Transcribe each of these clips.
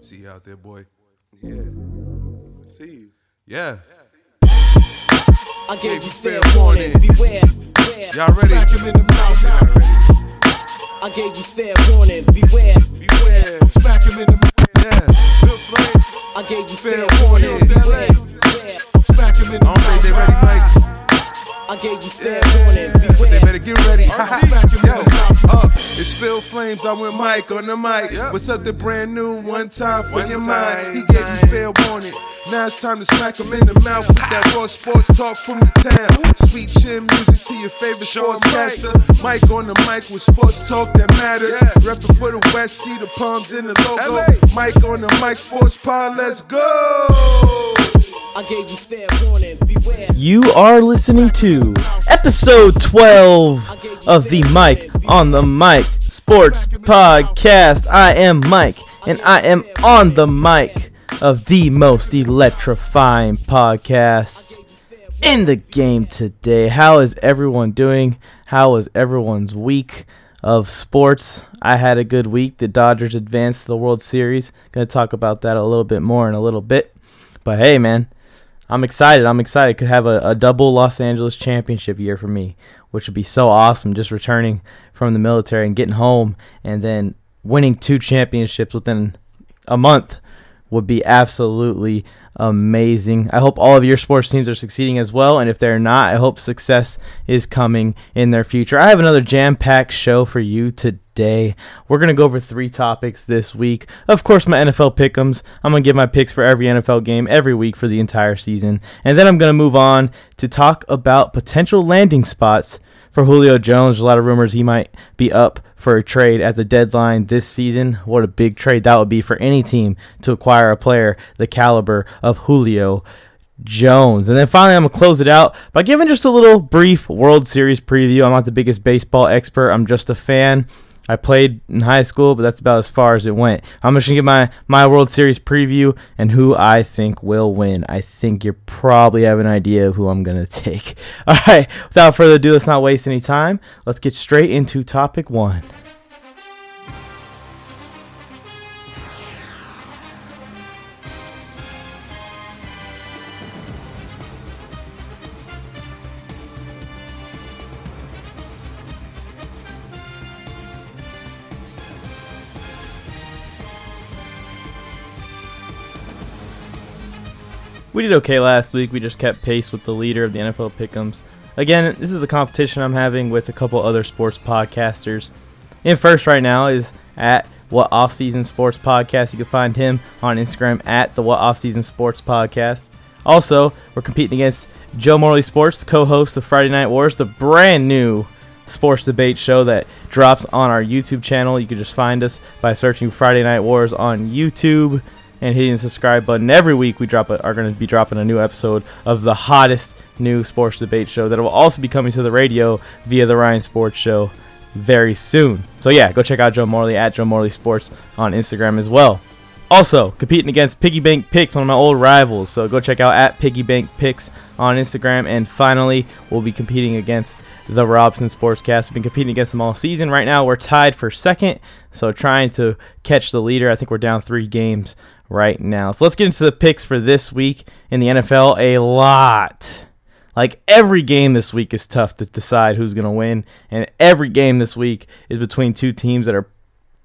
See you out there, boy. Yeah. See you. Yeah. I gave you fair warning. Beware. beware. Y'all ready? Smack him in the mouth. I gave you fair warning. Beware. Beware. Smack him in the Yeah. Good play. I gave you Fair fair warning. warning. Beware. beware. Smack him in the I don't think they ready. Mike. I gave you fair warning. But they better get ready. Smack him in Yo, the mouth. uh, it's Phil Flames. I'm with Mike on the mic. What's up, the brand new? One time for One your time, mind. He gave you fair warning. Now it's time to smack him in the mouth with that raw sports talk from the town. Sweet chin music to your favorite Show 'em sportscaster. Mike on the mic with sports talk that matters. Yeah. Reppin' for the West, see the palms in the logo. Mike on the mic, sports pod, let's go. I gave you fair warning. Beware. You are listening to episode 12 of the Mike on the Mic Sports Podcast. I am Mike, and I am on the mic of the most electrifying podcast in the game today. How is everyone doing? How was everyone's week of sports? I had a good week. The Dodgers advanced to the World Series. Going to talk about that a little bit more in a little bit. But hey, man, I'm excited. I'm excited. Could have a, a double Los Angeles championship year for me, which would be so awesome. Just returning from the military and getting home and then winning two championships within a month would be absolutely amazing. I hope all of your sports teams are succeeding as well. And if they're not, I hope success is coming in their future. I have another jam packed show for you today. We're going to go over three topics this week. Of course, my NFL pickums. I'm going to give my picks for every NFL game every week for the entire season. And then I'm going to move on to talk about potential landing spots for Julio Jones. A lot of rumors he might be up for a trade at the deadline this season. What a big trade that would be for any team to acquire a player the caliber of Julio Jones. And then finally, I'm going to close it out by giving just a little brief World Series preview. I'm not the biggest baseball expert, I'm just a fan. I played in high school, but that's about as far as it went. I'm just gonna get my my World Series preview and who I think will win. I think you probably have an idea of who I'm gonna take. All right, without further ado, let's not waste any time. Let's get straight into topic one. We did okay last week. We just kept pace with the leader of the NFL Pick'ems. Again, this is a competition I'm having with a couple other sports podcasters. In first right now is at What Offseason Sports Podcast. You can find him on Instagram at the What Offseason Sports Podcast. Also, we're competing against Joe Morley Sports, co-host of Friday Night Wars, the brand new sports debate show that drops on our YouTube channel. You can just find us by searching Friday Night Wars on YouTube and hitting the subscribe button. Every week we drop a, are going to be dropping a new episode of the hottest new sports debate show that will also be coming to the radio via the Ryan Sports Show very soon. So yeah, go check out Joe Morley at Joe Morley Sports on Instagram as well. Also, competing against Piggy Bank Picks, one of my old rivals. So go check out at Piggy Bank Picks on Instagram. And finally, we'll be competing against the Robson Sportscast. We've been competing against them all season. Right now, we're tied for second. So trying to catch the leader. I think we're down three games right now. So let's get into the picks for this week in the NFL. A lot. Like every game this week is tough to decide who's going to win. And every game this week is between two teams that are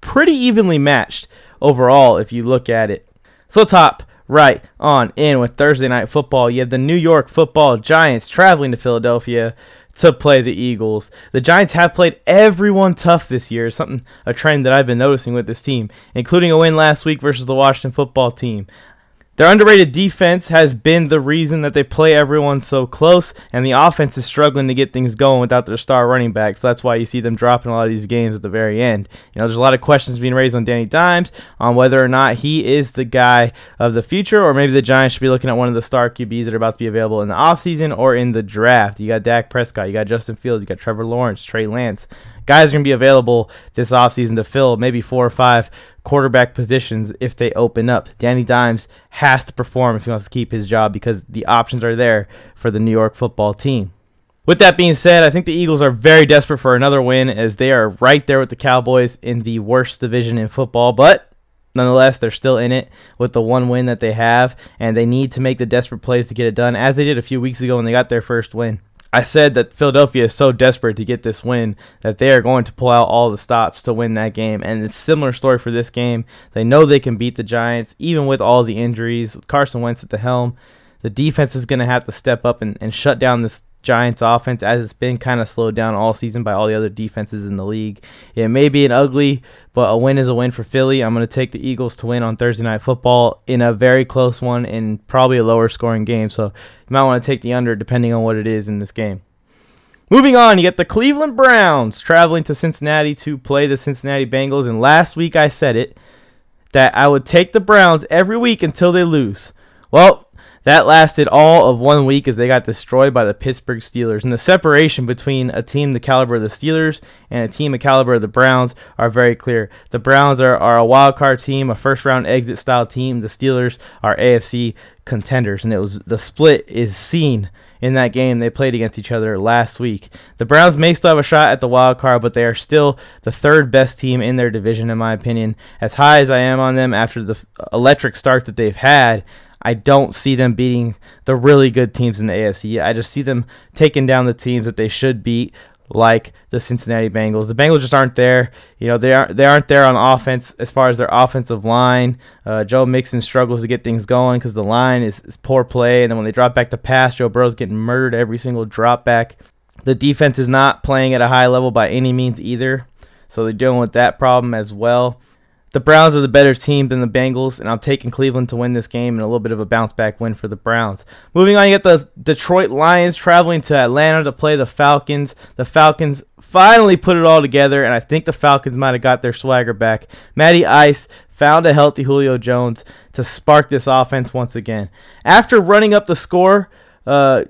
pretty evenly matched overall if you look at it. So let's hop right on in with Thursday night football. You have the New York Football Giants traveling to Philadelphia to play the Eagles. The Giants have played everyone tough this year. Something a trend that I've been noticing with this team, including a win last week versus the Washington football team. Their underrated defense has been the reason that they play everyone so close, and the offense is struggling to get things going without their star running back. So that's why you see them dropping a lot of these games at the very end. You know, there's a lot of questions being raised on Danny Dimes on whether or not he is the guy of the future, or maybe the Giants should be looking at one of the star QBs that are about to be available in the offseason or in the draft. You got Dak Prescott, you got Justin Fields, you got Trevor Lawrence, Trey Lance. Guys are going to be available this offseason to fill maybe four or five quarterback positions if they open up. Danny Dimes has to perform if he wants to keep his job because the options are there for the New York football team. With that being said, I think the Eagles are very desperate for another win as they are right there with the Cowboys in the worst division in football, but nonetheless, they're still in it with the one win that they have, and they need to make the desperate plays to get it done, as they did a few weeks ago when they got their first win. I said that Philadelphia is so desperate to get this win that they are going to pull out all the stops to win that game. And it's similar story for this game. They know they can beat the Giants, even with all the injuries, with Carson Wentz at the helm. The defense is going to have to step up and, and shut down this Giants offense as it's been kind of slowed down all season by all the other defenses in the league. It may be an ugly, but a win is a win for Philly. I'm going to take the Eagles to win on Thursday Night Football in a very close one and probably a lower scoring game. So you might want to take the under depending on what it is in this game. Moving on, you get the Cleveland Browns traveling to Cincinnati to play the Cincinnati Bengals. And last week I said it that I would take the Browns every week until they lose. Well, that lasted all of one week as they got destroyed by the Pittsburgh Steelers. And the separation between a team the caliber of the Steelers and a team the caliber of the Browns are very clear. The Browns are, are a wild card team, a first round exit style team. The Steelers are AFC contenders. And it was the split is seen in that game they played against each other last week. The Browns may still have a shot at the wild card, but they are still the third best team in their division, in my opinion. As high as I am on them after the electric start that they've had, I don't see them beating the really good teams in the AFC. I just see them taking down the teams that they should beat, like the Cincinnati Bengals. The Bengals just aren't there. You know, they aren't they aren't there on offense as far as their offensive line. Uh, Joe Mixon struggles to get things going because the line is, is poor play, and then when they drop back to pass, Joe Burrow's getting murdered every single drop back. The defense is not playing at a high level by any means either, so they're dealing with that problem as well. The Browns are the better team than the Bengals, and I'm taking Cleveland to win this game and a little bit of a bounce back win for the Browns. Moving on, you get the Detroit Lions traveling to Atlanta to play the Falcons. The Falcons finally put it all together, and I think the Falcons might have got their swagger back. Matty Ice found a healthy Julio Jones to spark this offense once again. After running up the score, uh,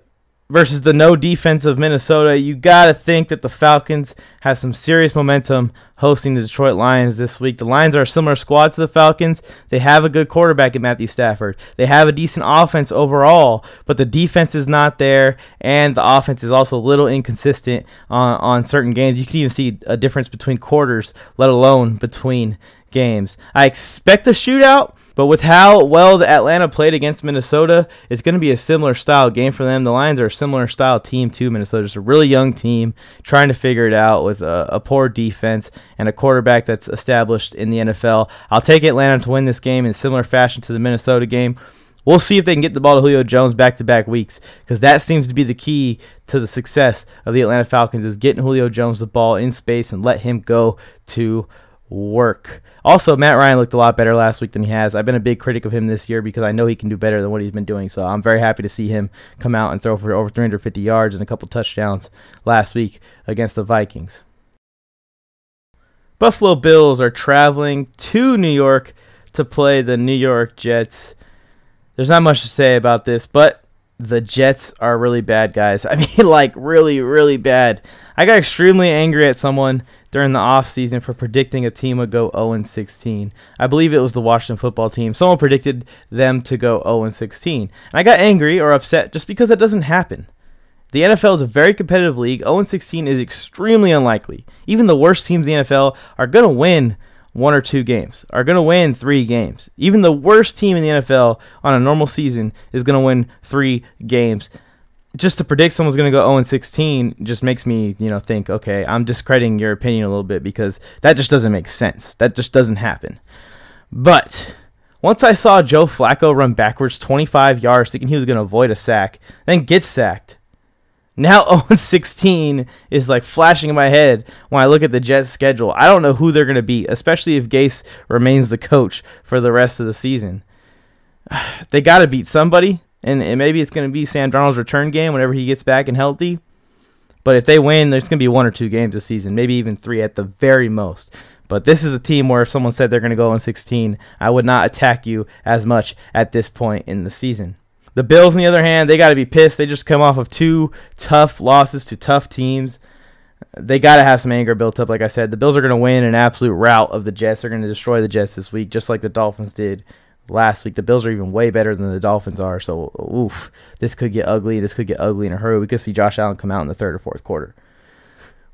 versus the no defense of Minnesota, you got to think that the Falcons have some serious momentum hosting the Detroit Lions this week. The Lions are a similar squad to the Falcons. They have a good quarterback in Matthew Stafford. They have a decent offense overall, but the defense is not there, and the offense is also a little inconsistent on, on certain games. You can even see a difference between quarters, let alone between games. I expect a shootout. But with how well the Atlanta played against Minnesota, it's going to be a similar style game for them. The Lions are a similar style team to Minnesota, just a really young team trying to figure it out with a, a poor defense and a quarterback that's established in the NFL. I'll take Atlanta to win this game in similar fashion to the Minnesota game. We'll see if they can get the ball to Julio Jones back to back weeks because that seems to be the key to the success of the Atlanta Falcons is getting Julio Jones the ball in space and let him go to work. Also, Matt Ryan looked a lot better last week than he has. I've been a big critic of him this year because I know he can do better than what he's been doing. So I'm very happy to see him come out and throw for over 350 yards and a couple touchdowns last week against the Vikings. Buffalo Bills are traveling to New York to play the New York Jets. There's not much to say about this, but the Jets are really bad, guys. I mean, like, really, really bad. I got extremely angry at someone during the offseason for predicting a team would go 0 16. I believe it was the Washington football team. Someone predicted them to go 0 16. And I got angry or upset just because that doesn't happen. The NFL is a very competitive league. 0 16 is extremely unlikely. Even the worst teams in the NFL are going to win one or two games, are going to win three games. Even the worst team in the NFL on a normal season is going to win three games just to predict someone's going to go 0 and 16 just makes me, you know, think, okay, I'm discrediting your opinion a little bit because that just doesn't make sense. That just doesn't happen. But once I saw Joe Flacco run backwards 25 yards thinking he was going to avoid a sack, then get sacked. Now 0 16 is like flashing in my head when I look at the Jets schedule. I don't know who they're going to beat, especially if Gase remains the coach for the rest of the season. They got to beat somebody and, and maybe it's going to be Sam Darnold's return game whenever he gets back and healthy. But if they win, there's going to be one or two games this season, maybe even three at the very most. But this is a team where if someone said they're going to go in 16, I would not attack you as much at this point in the season. The Bills, on the other hand, they got to be pissed. They just come off of two tough losses to tough teams. They got to have some anger built up. Like I said, the Bills are going to win an absolute rout of the Jets. They're going to destroy the Jets this week, just like the Dolphins did last week. The Bills are even way better than the Dolphins are. So, oof, this could get ugly. This could get ugly in a hurry. We could see Josh Allen come out in the third or fourth quarter.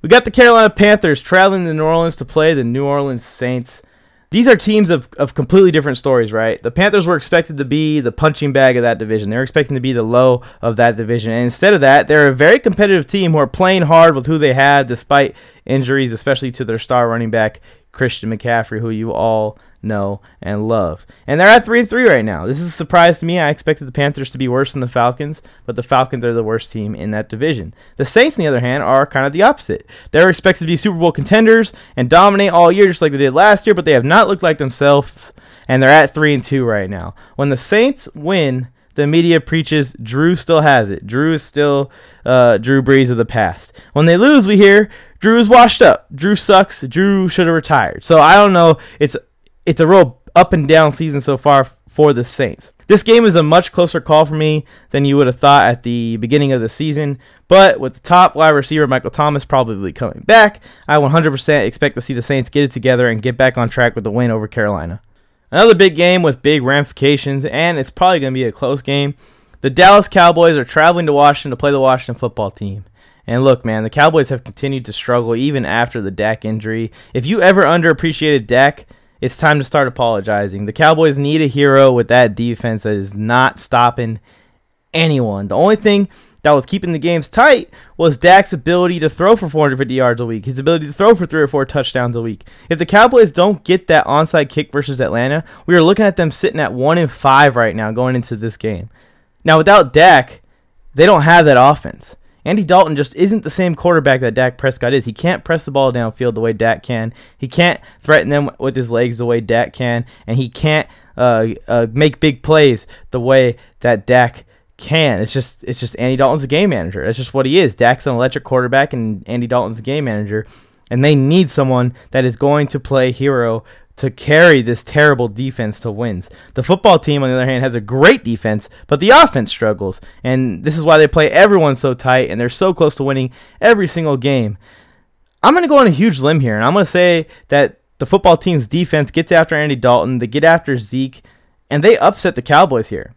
We got the Carolina Panthers traveling to New Orleans to play the New Orleans Saints. these are teams of, of completely different stories, right? The Panthers were expected to be the punching bag of that division. They're expecting to be the low of that division. And instead of that, they're a very competitive team who are playing hard with who they had despite injuries, especially to their star running back, Christian McCaffrey, who you all know and love. And they're at 3 and 3 right now. This is a surprise to me. I expected the Panthers to be worse than the Falcons, but the Falcons are the worst team in that division. The Saints, on the other hand, are kind of the opposite. They're expected to be Super Bowl contenders and dominate all year just like they did last year, but they have not looked like themselves and they're at 3 and 2 right now. When the Saints win, the media preaches Drew still has it. Drew is still uh, Drew Brees of the past. When they lose, we hear Drew is washed up. Drew sucks. Drew should have retired. So I don't know. It's it's a real up and down season so far for the Saints. This game is a much closer call for me than you would have thought at the beginning of the season. But with the top wide receiver Michael Thomas probably coming back, I 100% expect to see the Saints get it together and get back on track with the win over Carolina. Another big game with big ramifications, and it's probably going to be a close game. The Dallas Cowboys are traveling to Washington to play the Washington football team. And look, man, the Cowboys have continued to struggle even after the Dak injury. If you ever underappreciated Dak, it's time to start apologizing. The Cowboys need a hero with that defense that is not stopping anyone. The only thing that was keeping the games tight was Dak's ability to throw for 450 yards a week, his ability to throw for three or four touchdowns a week. If the Cowboys don't get that onside kick versus Atlanta, we are looking at them sitting at one and five right now going into this game. Now, without Dak, they don't have that offense. Andy Dalton just isn't the same quarterback that Dak Prescott is. He can't press the ball downfield the way Dak can. He can't threaten them with his legs the way Dak can, and he can't uh, uh, make big plays the way that Dak can. It's just it's just Andy Dalton's a game manager. That's just what he is. Dak's an electric quarterback, and Andy Dalton's a game manager. And they need someone that is going to play hero to carry this terrible defense to wins. The football team, on the other hand, has a great defense, but the offense struggles. And this is why they play everyone so tight and they're so close to winning every single game. I'm going to go on a huge limb here, and I'm going to say that the football team's defense gets after Andy Dalton, they get after Zeke, and they upset the Cowboys here.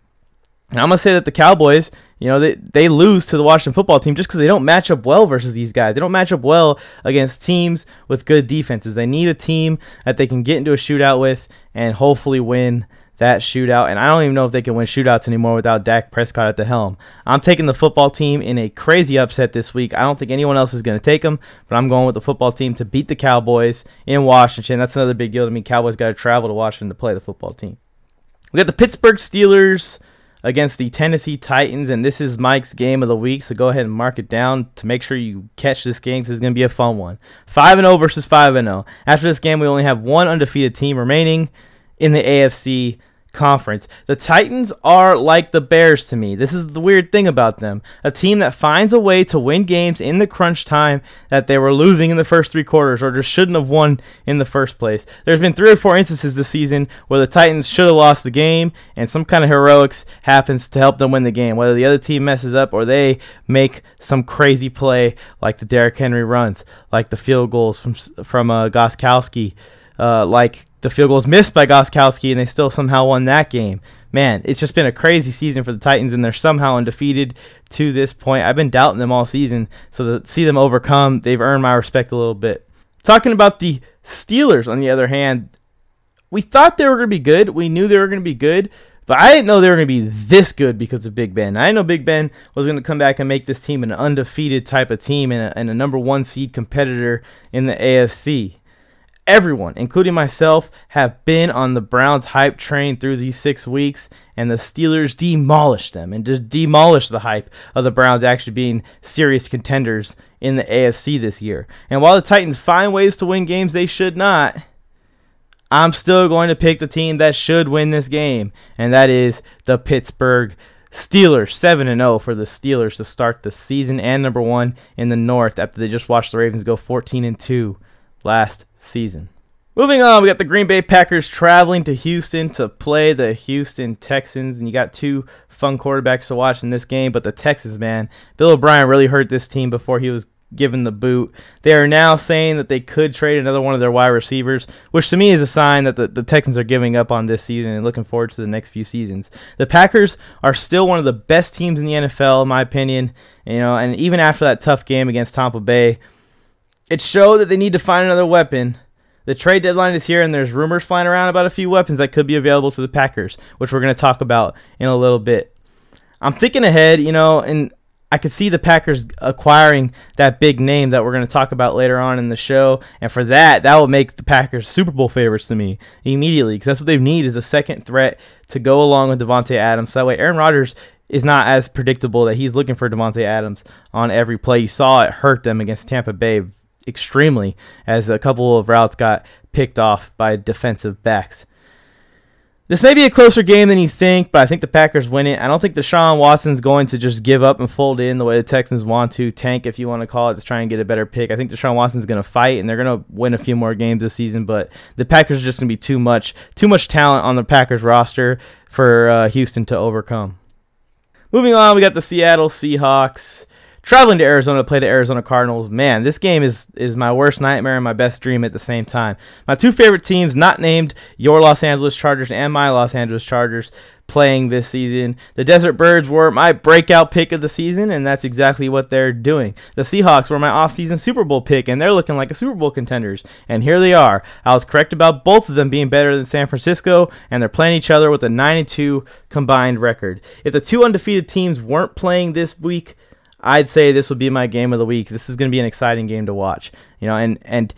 And I'm going to say that the Cowboys, you know, they, they lose to the Washington football team just because they don't match up well versus these guys. They don't match up well against teams with good defenses. They need a team that they can get into a shootout with and hopefully win that shootout. And I don't even know if they can win shootouts anymore without Dak Prescott at the helm. I'm taking the football team in a crazy upset this week. I don't think anyone else is going to take them, but I'm going with the football team to beat the Cowboys in Washington. That's another big deal to me. Cowboys got to travel to Washington to play the football team. We got the Pittsburgh Steelers against the Tennessee Titans, and this is Mike's game of the week. So go ahead and mark it down to make sure you catch this game. Because it's going to be a fun one. Five and zero versus five and zero. After this game, we only have one undefeated team remaining in the AFC conference. The Titans are like the Bears to me. This is the weird thing about them. A team that finds a way to win games in the crunch time that they were losing in the first three quarters or just shouldn't have won in the first place. There's been three or four instances this season where the Titans should have lost the game and some kind of heroics happens to help them win the game, whether the other team messes up or they make some crazy play like the Derrick Henry runs, like the field goals from from uh, Gostkowski, uh, like the field goals missed by Gostkowski, and they still somehow won that game. Man, it's just been a crazy season for the Titans, and they're somehow undefeated to this point. I've been doubting them all season, so to see them overcome, they've earned my respect a little bit. Talking about the Steelers, on the other hand, we thought they were going to be good. We knew they were going to be good, but I didn't know they were going to be this good because of Big Ben. I know Big Ben was going to come back and make this team an undefeated type of team and a, and a number one seed competitor in the AFC everyone, including myself, have been on the Browns hype train through these six weeks, and the Steelers demolished them and just demolished the hype of the Browns actually being serious contenders in the AFC this year. And while the Titans find ways to win games they should not, I'm still going to pick the team that should win this game, and that is the Pittsburgh Steelers 7 0 for the Steelers to start the season and number 1 in the North after they just watched the Ravens go 14 and 2 last season. Moving on, we got the Green Bay Packers traveling to Houston to play the Houston Texans, and you got two fun quarterbacks to watch in this game. But the Texans, man, Bill O'Brien really hurt this team before he was given the boot. They are now saying that they could trade another one of their wide receivers, which to me is a sign that the, the Texans are giving up on this season and looking forward to the next few seasons. The Packers are still one of the best teams in the NFL, in my opinion. You know, and even after that tough game against Tampa Bay, it showed that they need to find another weapon The trade deadline is here, and there's rumors flying around about a few weapons that could be available to the Packers, which we're going to talk about in a little bit. I'm thinking ahead, you know, and I could see the Packers acquiring that big name that we're going to talk about later on in the show, and for that, that will make the Packers Super Bowl favorites to me immediately because that's what they need is a second threat to go along with Davante Adams. So that way, Aaron Rodgers is not as predictable that he's looking for Davante Adams on every play. You saw it hurt them against Tampa Bay extremely as a couple of routes got picked off by defensive backs. This may be a closer game than you think, but I think the Packers win it. I don't think Deshaun Watson's going to just give up and fold in the way the Texans want to tank, if you want to call it, to try and get a better pick. I think Deshaun Watson's going to fight, and they're going to win a few more games this season. But the Packers are just going to be too much, too much talent on the Packers roster for uh, Houston to overcome. Moving on, we got the Seattle Seahawks traveling to Arizona to play the Arizona Cardinals. Man, this game is is my worst nightmare and my best dream at the same time. My two favorite teams, not named your Los Angeles Chargers and my Los Angeles Chargers, playing this season. The Desert Birds were my breakout pick of the season, and that's exactly what they're doing. The Seahawks were my offseason Super Bowl pick, and they're looking like a Super Bowl contenders. And here they are. I was correct about both of them being better than San Francisco, and they're playing each other with a 92 combined record. If the two undefeated teams weren't playing this week, I'd say this will be my game of the week. This is going to be an exciting game to watch. You know, and and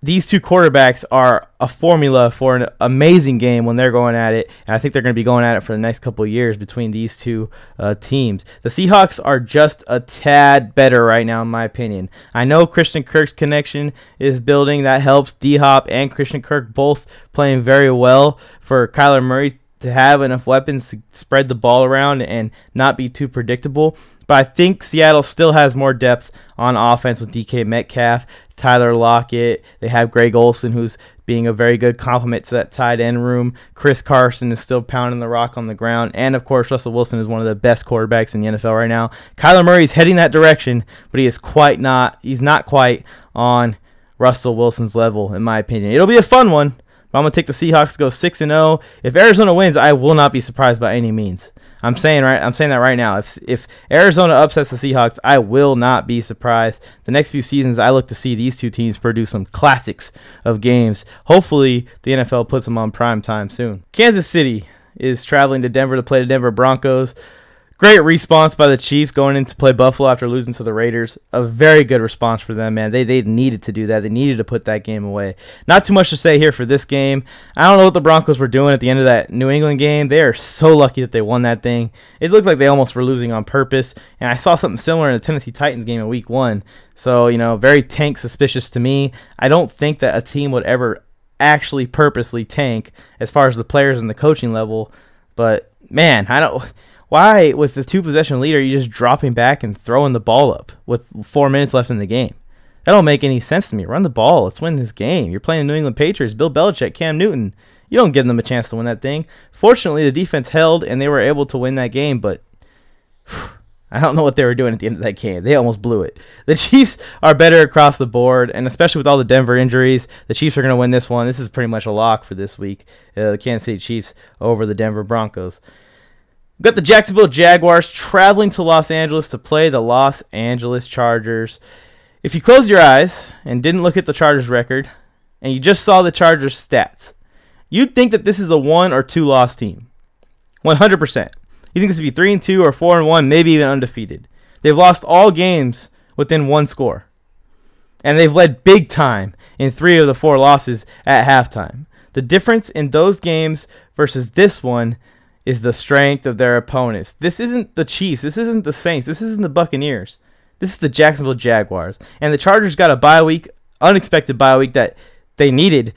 these two quarterbacks are a formula for an amazing game when they're going at it, and I think they're going to be going at it for the next couple years between these two uh, teams. The Seahawks are just a tad better right now, in my opinion. I know Christian Kirk's connection is building. That helps. D Hop and Christian Kirk both playing very well for Kyler Murray to have enough weapons to spread the ball around and not be too predictable. But I think Seattle still has more depth on offense with DK Metcalf, Tyler Lockett. They have Greg Olsen, who's being a very good complement to that tight end room. Chris Carson is still pounding the rock on the ground. And of course, Russell Wilson is one of the best quarterbacks in the NFL right now. Kyler Murray is heading that direction, but he is quite not, he's not quite on Russell Wilson's level, in my opinion. It'll be a fun one. I'm gonna take the Seahawks to go six and zero. If Arizona wins, I will not be surprised by any means. I'm saying right. I'm saying that right now. If if Arizona upsets the Seahawks, I will not be surprised. The next few seasons, I look to see these two teams produce some classics of games. Hopefully, the NFL puts them on prime time soon. Kansas City is traveling to Denver to play the Denver Broncos. Great response by the Chiefs going in to play Buffalo after losing to the Raiders. A very good response for them, man. They they needed to do that. They needed to put that game away. Not too much to say here for this game. I don't know what the Broncos were doing at the end of that New England game. They are so lucky that they won that thing. It looked like they almost were losing on purpose. And I saw something similar in the Tennessee Titans game in week one. So, you know, very tank suspicious to me. I don't think that a team would ever actually purposely tank as far as the players and the coaching level. But man, I don't why, with the two possession leader, you just dropping back and throwing the ball up with four minutes left in the game? That don't make any sense to me. Run the ball. Let's win this game. You're playing the New England Patriots, Bill Belichick, Cam Newton. You don't give them a chance to win that thing. Fortunately, the defense held and they were able to win that game, but I don't know what they were doing at the end of that game. They almost blew it. The Chiefs are better across the board, and especially with all the Denver injuries, the Chiefs are going to win this one. This is pretty much a lock for this week. Uh, the Kansas City Chiefs over the Denver Broncos. We've got the Jacksonville Jaguars traveling to Los Angeles to play the Los Angeles Chargers. If you closed your eyes and didn't look at the Chargers record and you just saw the Chargers stats, you'd think that this is a one or two loss team. 100%. You think this would be 3 and 2 or 4 and 1, maybe even undefeated. They've lost all games within one score. And they've led big time in 3 of the 4 losses at halftime. The difference in those games versus this one is the strength of their opponents. This isn't the Chiefs. This isn't the Saints. This isn't the Buccaneers. This is the Jacksonville Jaguars. And the Chargers got a bye week, unexpected bye week that they needed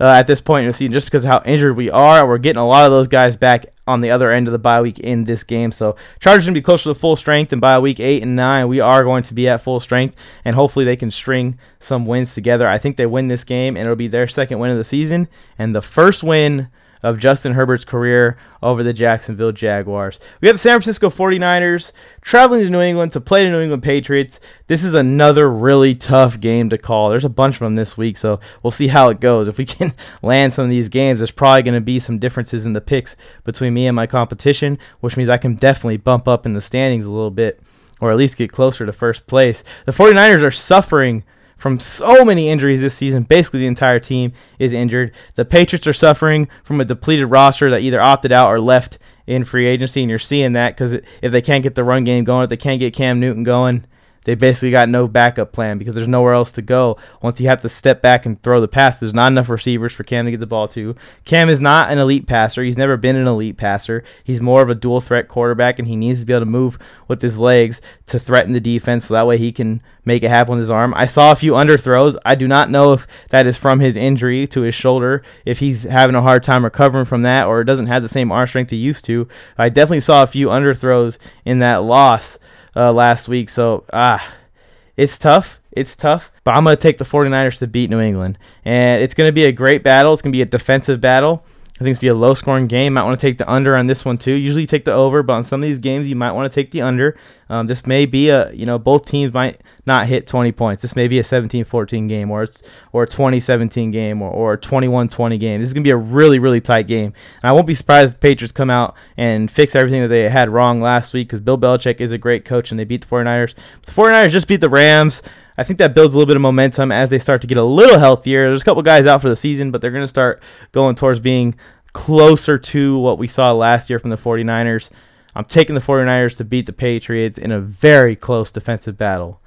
uh, at this point in the season just because of how injured we are. We're getting a lot of those guys back on the other end of the bye week in this game. So Chargers going to be closer to full strength, and by week 8 and 9, we are going to be at full strength, and hopefully they can string some wins together. I think they win this game, and it'll be their second win of the season, and the first win – of Justin Herbert's career over the Jacksonville Jaguars. We got the San Francisco 49ers traveling to New England to play the New England Patriots. This is another really tough game to call. There's a bunch of them this week, so we'll see how it goes. If we can land some of these games, there's probably going to be some differences in the picks between me and my competition, which means I can definitely bump up in the standings a little bit or at least get closer to first place. The 49ers are suffering from so many injuries this season. Basically, the entire team is injured. The Patriots are suffering from a depleted roster that either opted out or left in free agency, and you're seeing that because if they can't get the run game going, if they can't get Cam Newton going, they basically got no backup plan because there's nowhere else to go. Once you have to step back and throw the pass, there's not enough receivers for Cam to get the ball to. Cam is not an elite passer. He's never been an elite passer. He's more of a dual threat quarterback, and he needs to be able to move with his legs to threaten the defense so that way he can make it happen with his arm. I saw a few underthrows. I do not know if that is from his injury to his shoulder, if he's having a hard time recovering from that, or doesn't have the same arm strength he used to. I definitely saw a few underthrows in that loss uh, last week. So, ah, it's tough. It's tough. But I'm going to take the 49ers to beat New England. And it's going to be a great battle. It's going to be a defensive battle. I think it's be a low scoring game. Might want to take the under on this one too. Usually you take the over, but on some of these games you might want to take the under. Um, this may be a, you know, both teams might not hit 20 points. This may be a 17-14 game or it's or a 20-17 game or, or a 21-20 game. This is to be a really, really tight game. And I won't be surprised the Patriots come out and fix everything that they had wrong last week because Bill Belichick is a great coach and they beat the 49ers. The 49ers just beat the Rams. I think that builds a little bit of momentum as they start to get a little healthier. There's a couple guys out for the season, but they're going to start going towards being closer to what we saw last year from the 49ers. I'm taking the 49ers to beat the Patriots in a very close defensive battle.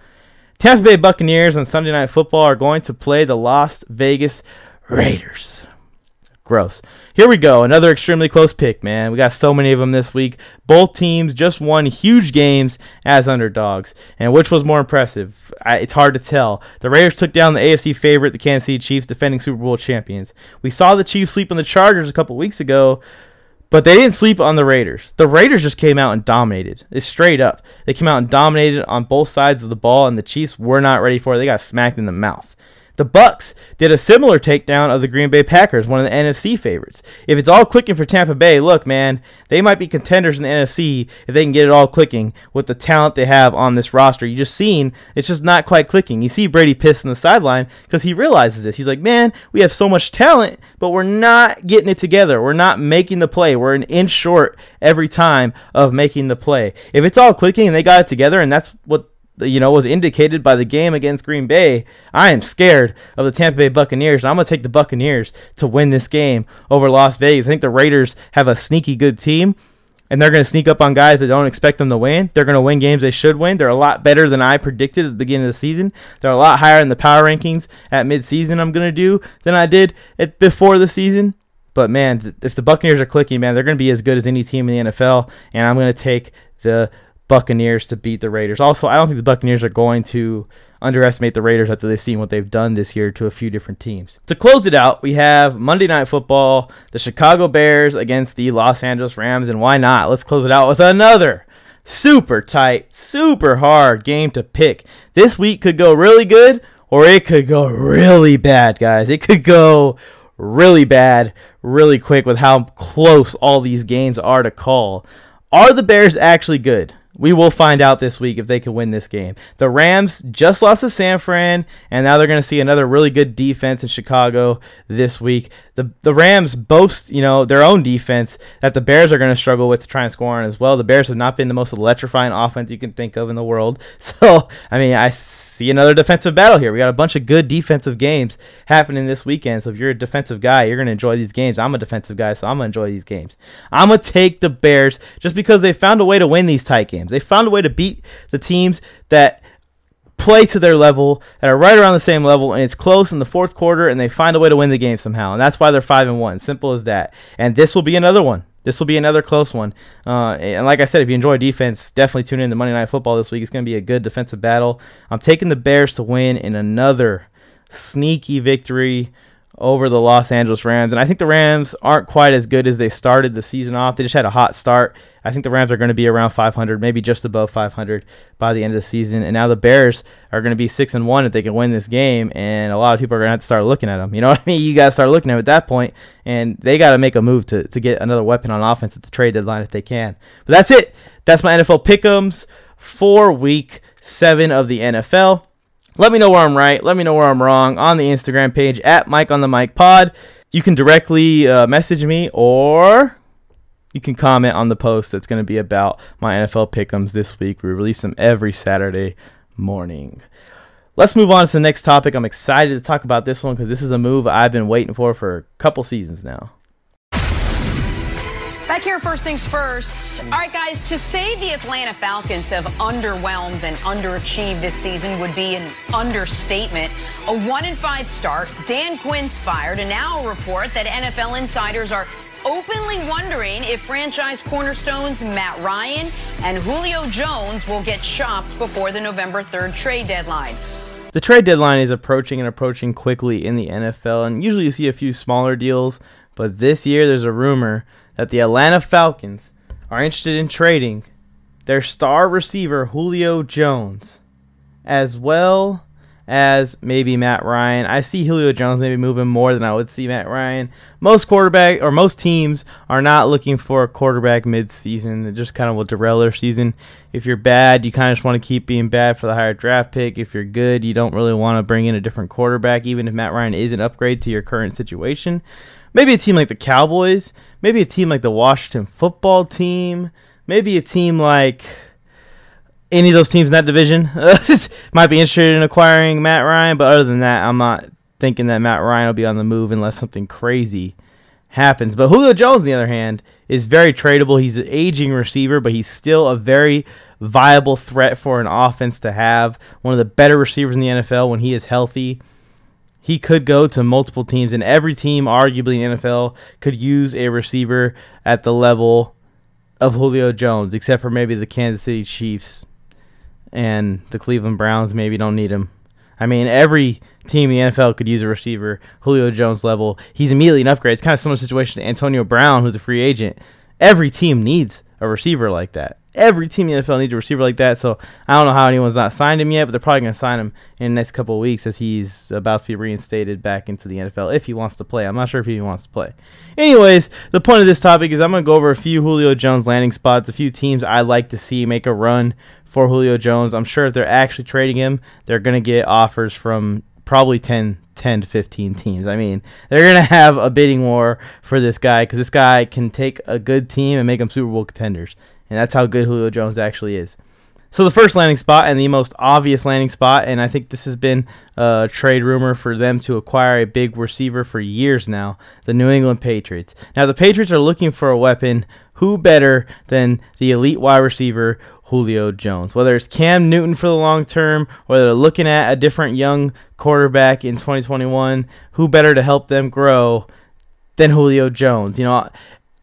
Tampa Bay Buccaneers on Sunday Night Football are going to play the Las Vegas Raiders. Gross. Here we go. Another extremely close pick, man. We got so many of them this week. Both teams just won huge games as underdogs. And which was more impressive? I, it's hard to tell. The Raiders took down the AFC favorite, the Kansas City Chiefs, defending Super Bowl champions. We saw the Chiefs sleep on the Chargers a couple weeks ago, but they didn't sleep on the Raiders. The Raiders just came out and dominated. It's straight up. They came out and dominated on both sides of the ball, and the Chiefs were not ready for it. They got smacked in the mouth. The Bucks did a similar takedown of the Green Bay Packers, one of the NFC favorites. If it's all clicking for Tampa Bay, look, man, they might be contenders in the NFC if they can get it all clicking with the talent they have on this roster. You just seen it's just not quite clicking. You see Brady pissed on the sideline because he realizes this. He's like, man, we have so much talent, but we're not getting it together. We're not making the play. We're an inch short every time of making the play. If it's all clicking and they got it together, and that's what you know, was indicated by the game against Green Bay, I am scared of the Tampa Bay Buccaneers. I'm going to take the Buccaneers to win this game over Las Vegas. I think the Raiders have a sneaky good team, and they're going to sneak up on guys that don't expect them to win. They're going to win games they should win. They're a lot better than I predicted at the beginning of the season. They're a lot higher in the power rankings at midseason, I'm going to do, than I did at before the season. But man, if the Buccaneers are clicking, man, they're going to be as good as any team in the NFL, and I'm going to take the Buccaneers to beat the Raiders. Also, I don't think the Buccaneers are going to underestimate the Raiders after they've seen what they've done this year to a few different teams. To close it out, we have Monday Night Football, the Chicago Bears against the Los Angeles Rams, and why not? Let's close it out with another super tight, super hard game to pick. This week could go really good or it could go really bad, guys. It could go really bad really quick with how close all these games are to call. Are the Bears actually good? We will find out this week if they can win this game. The Rams just lost to San Fran, and now they're going to see another really good defense in Chicago this week. The the Rams boast, you know, their own defense that the Bears are going to struggle with to try and score on as well. The Bears have not been the most electrifying offense you can think of in the world. So, I mean, I see another defensive battle here. We got a bunch of good defensive games happening this weekend. So, if you're a defensive guy, you're going to enjoy these games. I'm a defensive guy, so I'm going to enjoy these games. I'm going to take the Bears just because they found a way to win these tight games. They found a way to beat the teams that play to their level that are right around the same level and it's close in the fourth quarter and they find a way to win the game somehow. And that's why they're five and one. Simple as that. And this will be another one. This will be another close one. Uh, and like i said if you enjoy defense definitely tune in to monday night football this week. It's going to be a good defensive battle. I'm taking the bears to win in another sneaky victory over the Los Angeles Rams. And I think the Rams aren't quite as good as they started the season off. They just had a hot start. I think the Rams are going to be around 500, maybe just above 500 by the end of the season. And now the Bears are going to be 6 and 1 if they can win this game. And a lot of people are going to have to start looking at them. You know what I mean? You got to start looking at them at that point, And they got to make a move to, to get another weapon on offense at the trade deadline if they can. But that's it. That's my NFL pick'ems for week seven of the NFL. Let me know where I'm right. Let me know where I'm wrong on the Instagram page at Mike on the Mic Pod. You can directly uh, message me or you can comment on the post that's going to be about my NFL pickums this week. We release them every Saturday morning. Let's move on to the next topic. I'm excited to talk about this one because this is a move I've been waiting for for a couple seasons now. Back here, first things first. Mm. All right, guys, to say the Atlanta Falcons have underwhelmed and underachieved this season would be an understatement. A one in five start, Dan Quinn's fired, and now a report that NFL insiders are openly wondering if franchise cornerstones Matt Ryan and Julio Jones will get shopped before the November 3rd trade deadline. The trade deadline is approaching and approaching quickly in the NFL, and usually you see a few smaller deals, but this year there's a rumor that the Atlanta Falcons are interested in trading their star receiver Julio Jones, as well as maybe Matt Ryan. I see Julio Jones maybe moving more than I would see Matt Ryan. Most quarterback or most teams are not looking for a quarterback mid-season. It just kind of will derail their season. If you're bad, you kind of just want to keep being bad for the higher draft pick. If you're good, you don't really want to bring in a different quarterback, even if Matt Ryan is an upgrade to your current situation. Maybe a team like the Cowboys, maybe a team like the Washington football team, maybe a team like any of those teams in that division might be interested in acquiring Matt Ryan, but other than that, I'm not thinking that Matt Ryan will be on the move unless something crazy happens. But Julio Jones, on the other hand, is very tradable. He's an aging receiver, but he's still a very viable threat for an offense to have. One of the better receivers in the NFL when he is healthy. He could go to multiple teams, and every team, arguably in the NFL, could use a receiver at the level of Julio Jones, except for maybe the Kansas City Chiefs and the Cleveland Browns maybe don't need him. I mean, every team in the NFL could use a receiver, Julio Jones level. He's immediately an upgrade. It's kind of similar situation to Antonio Brown, who's a free agent. Every team needs a receiver like that. Every team in the NFL needs a receiver like that. So I don't know how anyone's not signed him yet, but they're probably going to sign him in the next couple of weeks as he's about to be reinstated back into the NFL if he wants to play. I'm not sure if he wants to play. Anyways, the point of this topic is I'm going to go over a few Julio Jones landing spots, a few teams I'd like to see make a run for Julio Jones. I'm sure if they're actually trading him, they're going to get offers from probably 10, 10 to 15 teams. I mean, they're going to have a bidding war for this guy because this guy can take a good team and make them Super Bowl contenders. And that's how good Julio Jones actually is. So the first landing spot and the most obvious landing spot, and I think this has been a trade rumor for them to acquire a big receiver for years now, the New England Patriots. Now the Patriots are looking for a weapon. Who better than the elite wide receiver Julio Jones. Whether it's Cam Newton for the long term, whether they're looking at a different young quarterback in 2021, who better to help them grow than Julio Jones? You know,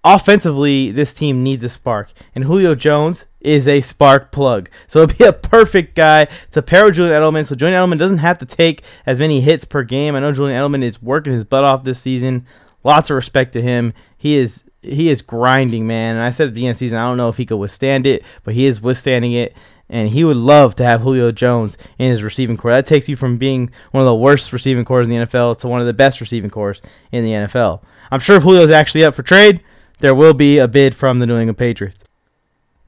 offensively, this team needs a spark, and Julio Jones is a spark plug. So it'll be a perfect guy to pair with Julian Edelman. So Julian Edelman doesn't have to take as many hits per game. I know Julian Edelman is working his butt off this season. Lots of respect to him. He is he is grinding, man. And I said at the beginning of the season, I don't know if he could withstand it, but he is withstanding it. And he would love to have Julio Jones in his receiving core. That takes you from being one of the worst receiving cores in the NFL to one of the best receiving cores in the NFL. I'm sure if Julio's actually up for trade, there will be a bid from the New England Patriots.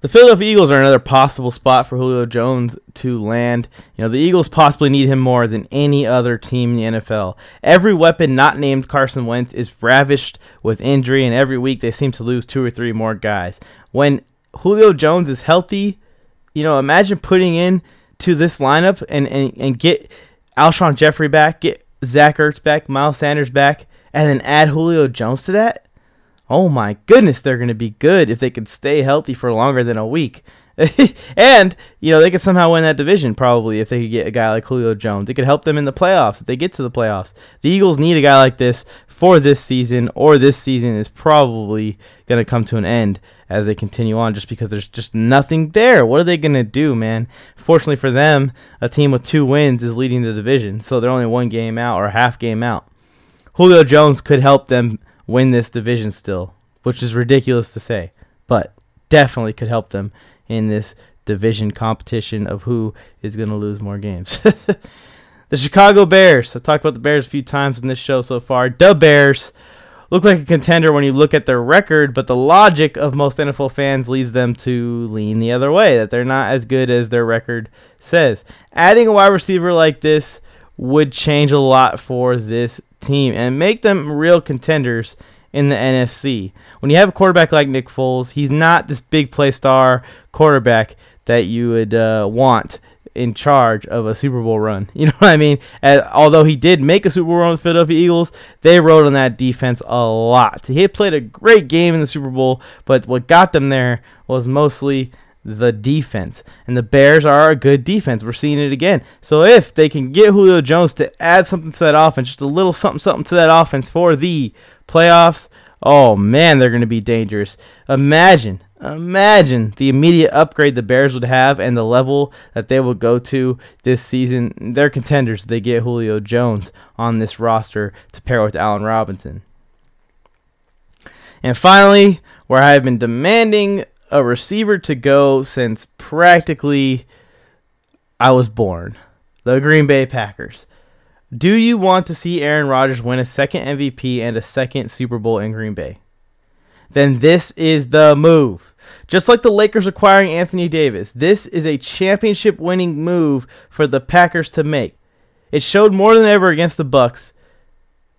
The Philadelphia Eagles are another possible spot for Julio Jones to land. You know, the Eagles possibly need him more than any other team in the NFL. Every weapon not named Carson Wentz is ravished with injury, and every week they seem to lose two or three more guys. When Julio Jones is healthy, you know, imagine putting in to this lineup and, and, and get Alshon Jeffery back, get Zach Ertz back, Miles Sanders back, and then add Julio Jones to that oh my goodness, they're going to be good if they can stay healthy for longer than a week. and, you know, they could somehow win that division probably if they could get a guy like Julio Jones. It could help them in the playoffs if they get to the playoffs. The Eagles need a guy like this for this season, or this season is probably going to come to an end as they continue on just because there's just nothing there. What are they going to do, man? Fortunately for them, a team with two wins is leading the division, so they're only one game out or half game out. Julio Jones could help them win this division still, which is ridiculous to say, but definitely could help them in this division competition of who is going to lose more games. the Chicago Bears. I've talked about the Bears a few times in this show so far. The Bears look like a contender when you look at their record, but the logic of most NFL fans leads them to lean the other way, that they're not as good as their record says. Adding a wide receiver like this would change a lot for this team and make them real contenders in the NFC. When you have a quarterback like Nick Foles, he's not this big play star quarterback that you would uh, want in charge of a Super Bowl run. You know what I mean? And although he did make a Super Bowl run with the Philadelphia Eagles, they rode on that defense a lot. He played a great game in the Super Bowl, but what got them there was mostly the defense. And the Bears are a good defense. We're seeing it again. So if they can get Julio Jones to add something to that offense, just a little something something to that offense for the playoffs, oh man, they're going to be dangerous. Imagine Imagine the immediate upgrade the Bears would have and the level that they would go to this season. They're contenders. They get Julio Jones on this roster to pair with Allen Robinson. And finally, where I have been demanding a receiver to go since practically I was born the Green Bay Packers. Do you want to see Aaron Rodgers win a second MVP and a second Super Bowl in Green Bay? then this is the move. Just like the Lakers acquiring Anthony Davis, this is a championship winning move for the Packers to make. It showed more than ever against the Bucs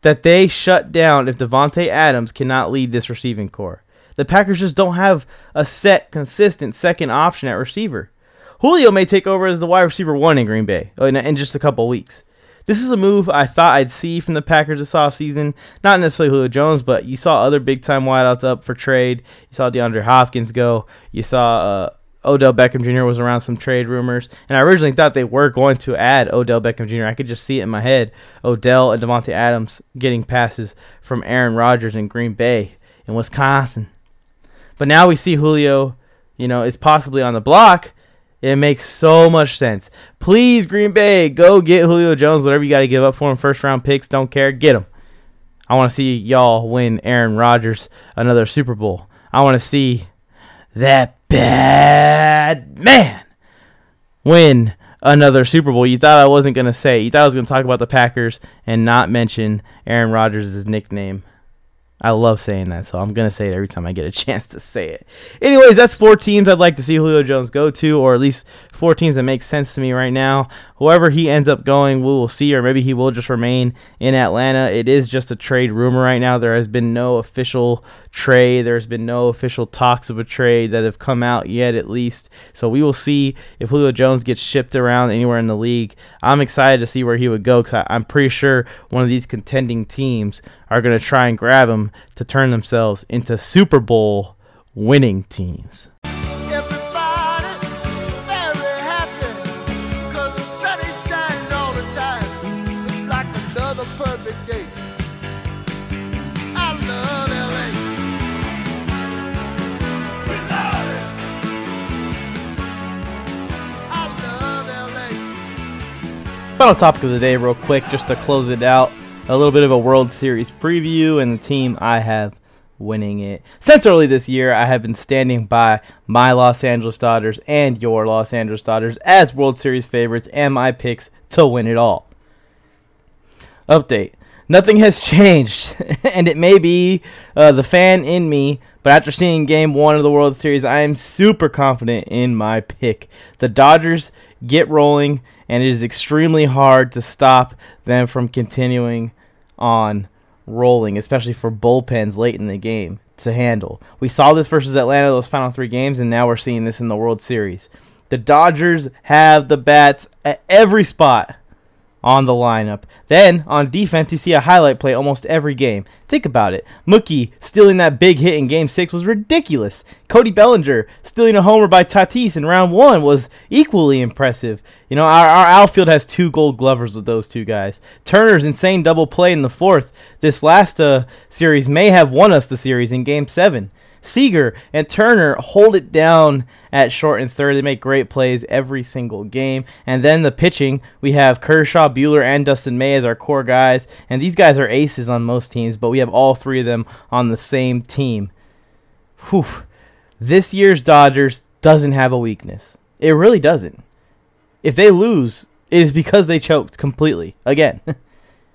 that they shut down if Davante Adams cannot lead this receiving corps. The Packers just don't have a set, consistent second option at receiver. Julio may take over as the wide receiver one in Green Bay in, in just a couple weeks. This is a move I thought I'd see from the Packers this offseason. Not necessarily Julio Jones, but you saw other big time wideouts up for trade. You saw DeAndre Hopkins go. You saw uh, Odell Beckham Jr. was around some trade rumors. And I originally thought they were going to add Odell Beckham Jr. I could just see it in my head. Odell and Davante Adams getting passes from Aaron Rodgers in Green Bay in Wisconsin. But now we see Julio, you know, is possibly on the block. It makes so much sense. Please, Green Bay, go get Julio Jones. Whatever you got to give up for him, first round picks, don't care. Get him. I want to see y'all win Aaron Rodgers another Super Bowl. I want to see that bad man win another Super Bowl. You thought I wasn't going to say. You thought I was going to talk about the Packers and not mention Aaron Rodgers' nickname. I love saying that, so I'm gonna say it every time I get a chance to say it. Anyways, that's four teams I'd like to see Julio Jones go to, or at least four teams that make sense to me right now. Whoever he ends up going, we will see, or maybe he will just remain in Atlanta. It is just a trade rumor right now. There has been no official trade. There's been no official talks of a trade that have come out yet, at least. So we will see if Julio Jones gets shipped around anywhere in the league. I'm excited to see where he would go because I'm pretty sure one of these contending teams are going to try and grab him to turn themselves into Super Bowl winning teams. Final topic of the day, real quick, just to close it out. A little bit of a World Series preview and the team I have winning it. Since early this year, I have been standing by my Los Angeles Dodgers and your Los Angeles Dodgers as World Series favorites and my picks to win it all. Update. Nothing has changed, and it may be uh, the fan in me, but after seeing game one of the World Series, I am super confident in my pick. The Dodgers get rolling and it is extremely hard to stop them from continuing on rolling, especially for bullpens late in the game to handle. We saw this versus Atlanta those final three games, and now we're seeing this in the World Series. The Dodgers have the bats at every spot on the lineup. Then on defense, you see a highlight play almost every game. Think about it. Mookie stealing that big hit in Game Six was ridiculous. Cody Bellinger stealing a homer by Tatis in Round One was equally impressive. You know, our, our outfield has two Gold Glovers with those two guys. Turner's insane double play in the fourth. This last uh, series may have won us the series in Game Seven. Seager and Turner hold it down at short and third. They make great plays every single game. And then the pitching, we have Kershaw, Buehler, and Dustin May as our core guys. And these guys are aces on most teams, but we have all three of them on the same team. Whew. This year's Dodgers doesn't have a weakness. It really doesn't. If they lose, it is because they choked completely. Again.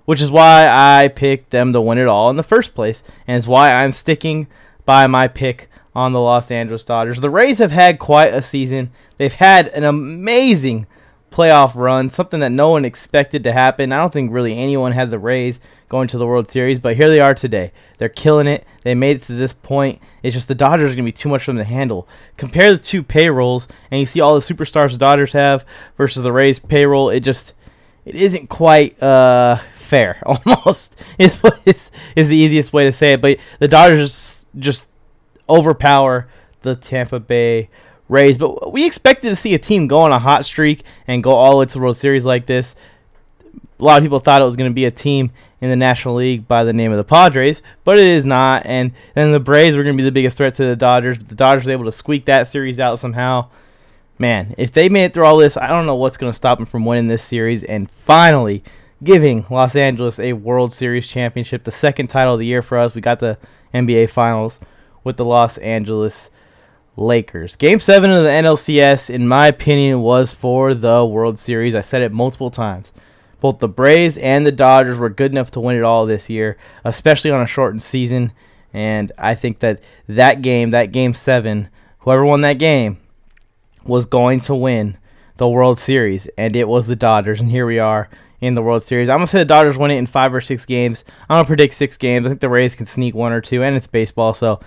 Which is why I picked them to win it all in the first place. And it's why I'm sticking by my pick on the Los Angeles Dodgers. The Rays have had quite a season. They've had an amazing playoff run, something that no one expected to happen. I don't think really anyone had the Rays going to the World Series, but here they are today. They're killing it. They made it to this point. It's just the Dodgers are going to be too much for them to handle. Compare the two payrolls, and you see all the superstars the Dodgers have versus the Rays payroll. It just it isn't quite uh, fair. Almost is is is the easiest way to say it. But the Dodgers just overpower the Tampa Bay Rays. But we expected to see a team go on a hot streak and go all the way to the World Series like this. A lot of people thought it was going to be a team in the National League by the name of the Padres, but it is not. And then the Braves were going to be the biggest threat to the Dodgers. But the Dodgers were able to squeak that series out somehow. Man, if they made it through all this, I don't know what's going to stop them from winning this series and finally giving Los Angeles a World Series championship, the second title of the year for us. We got the NBA Finals with the Los Angeles Lakers. Game 7 of the NLCS, in my opinion, was for the World Series. I said it multiple times. Both the Braves and the Dodgers were good enough to win it all this year, especially on a shortened season. And I think that that game, that game 7, whoever won that game was going to win the World Series, and it was the Dodgers. And here we are in the World Series. I'm gonna say the Dodgers win it in five or six games. I'm gonna predict six games. I think the Rays can sneak one or two, and it's baseball, so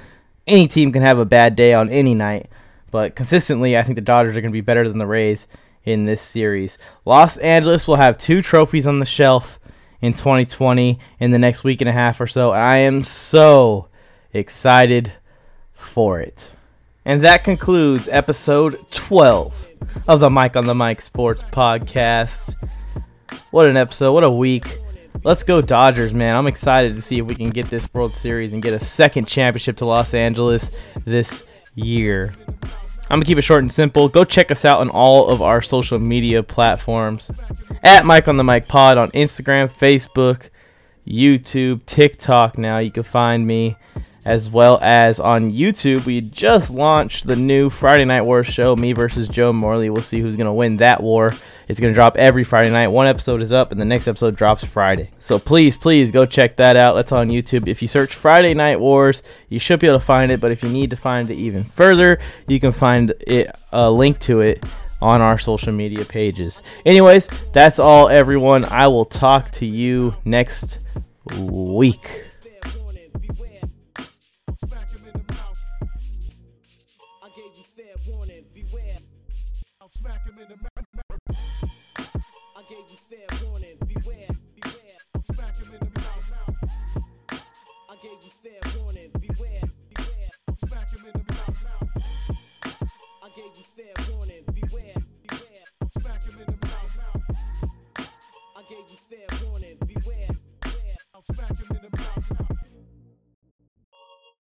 any team can have a bad day on any night. But consistently, I think the Dodgers are gonna be better than the Rays in this series. Los Angeles will have two trophies on the shelf in 2020 in the next week and a half or so. I am so excited for it. And that concludes episode 12 of the Mike on the Mic Sports Podcast. What an episode. What a week. Let's go Dodgers, man. I'm excited to see if we can get this World Series and get a second championship to Los Angeles this year. I'm to keep it short and simple. Go check us out on all of our social media platforms. At Mike on the Mic Pod on Instagram, Facebook, YouTube, TikTok now. You can find me as well as on YouTube. We just launched the new Friday Night War show, me versus Joe Morley. We'll see who's to win that war. It's going to drop every Friday night. One episode is up, and the next episode drops Friday. So please, please go check that out. That's on YouTube. If you search Friday Night Wars, you should be able to find it. But if you need to find it even further, you can find it a link to it on our social media pages. Anyways, that's all, everyone. I will talk to you next week.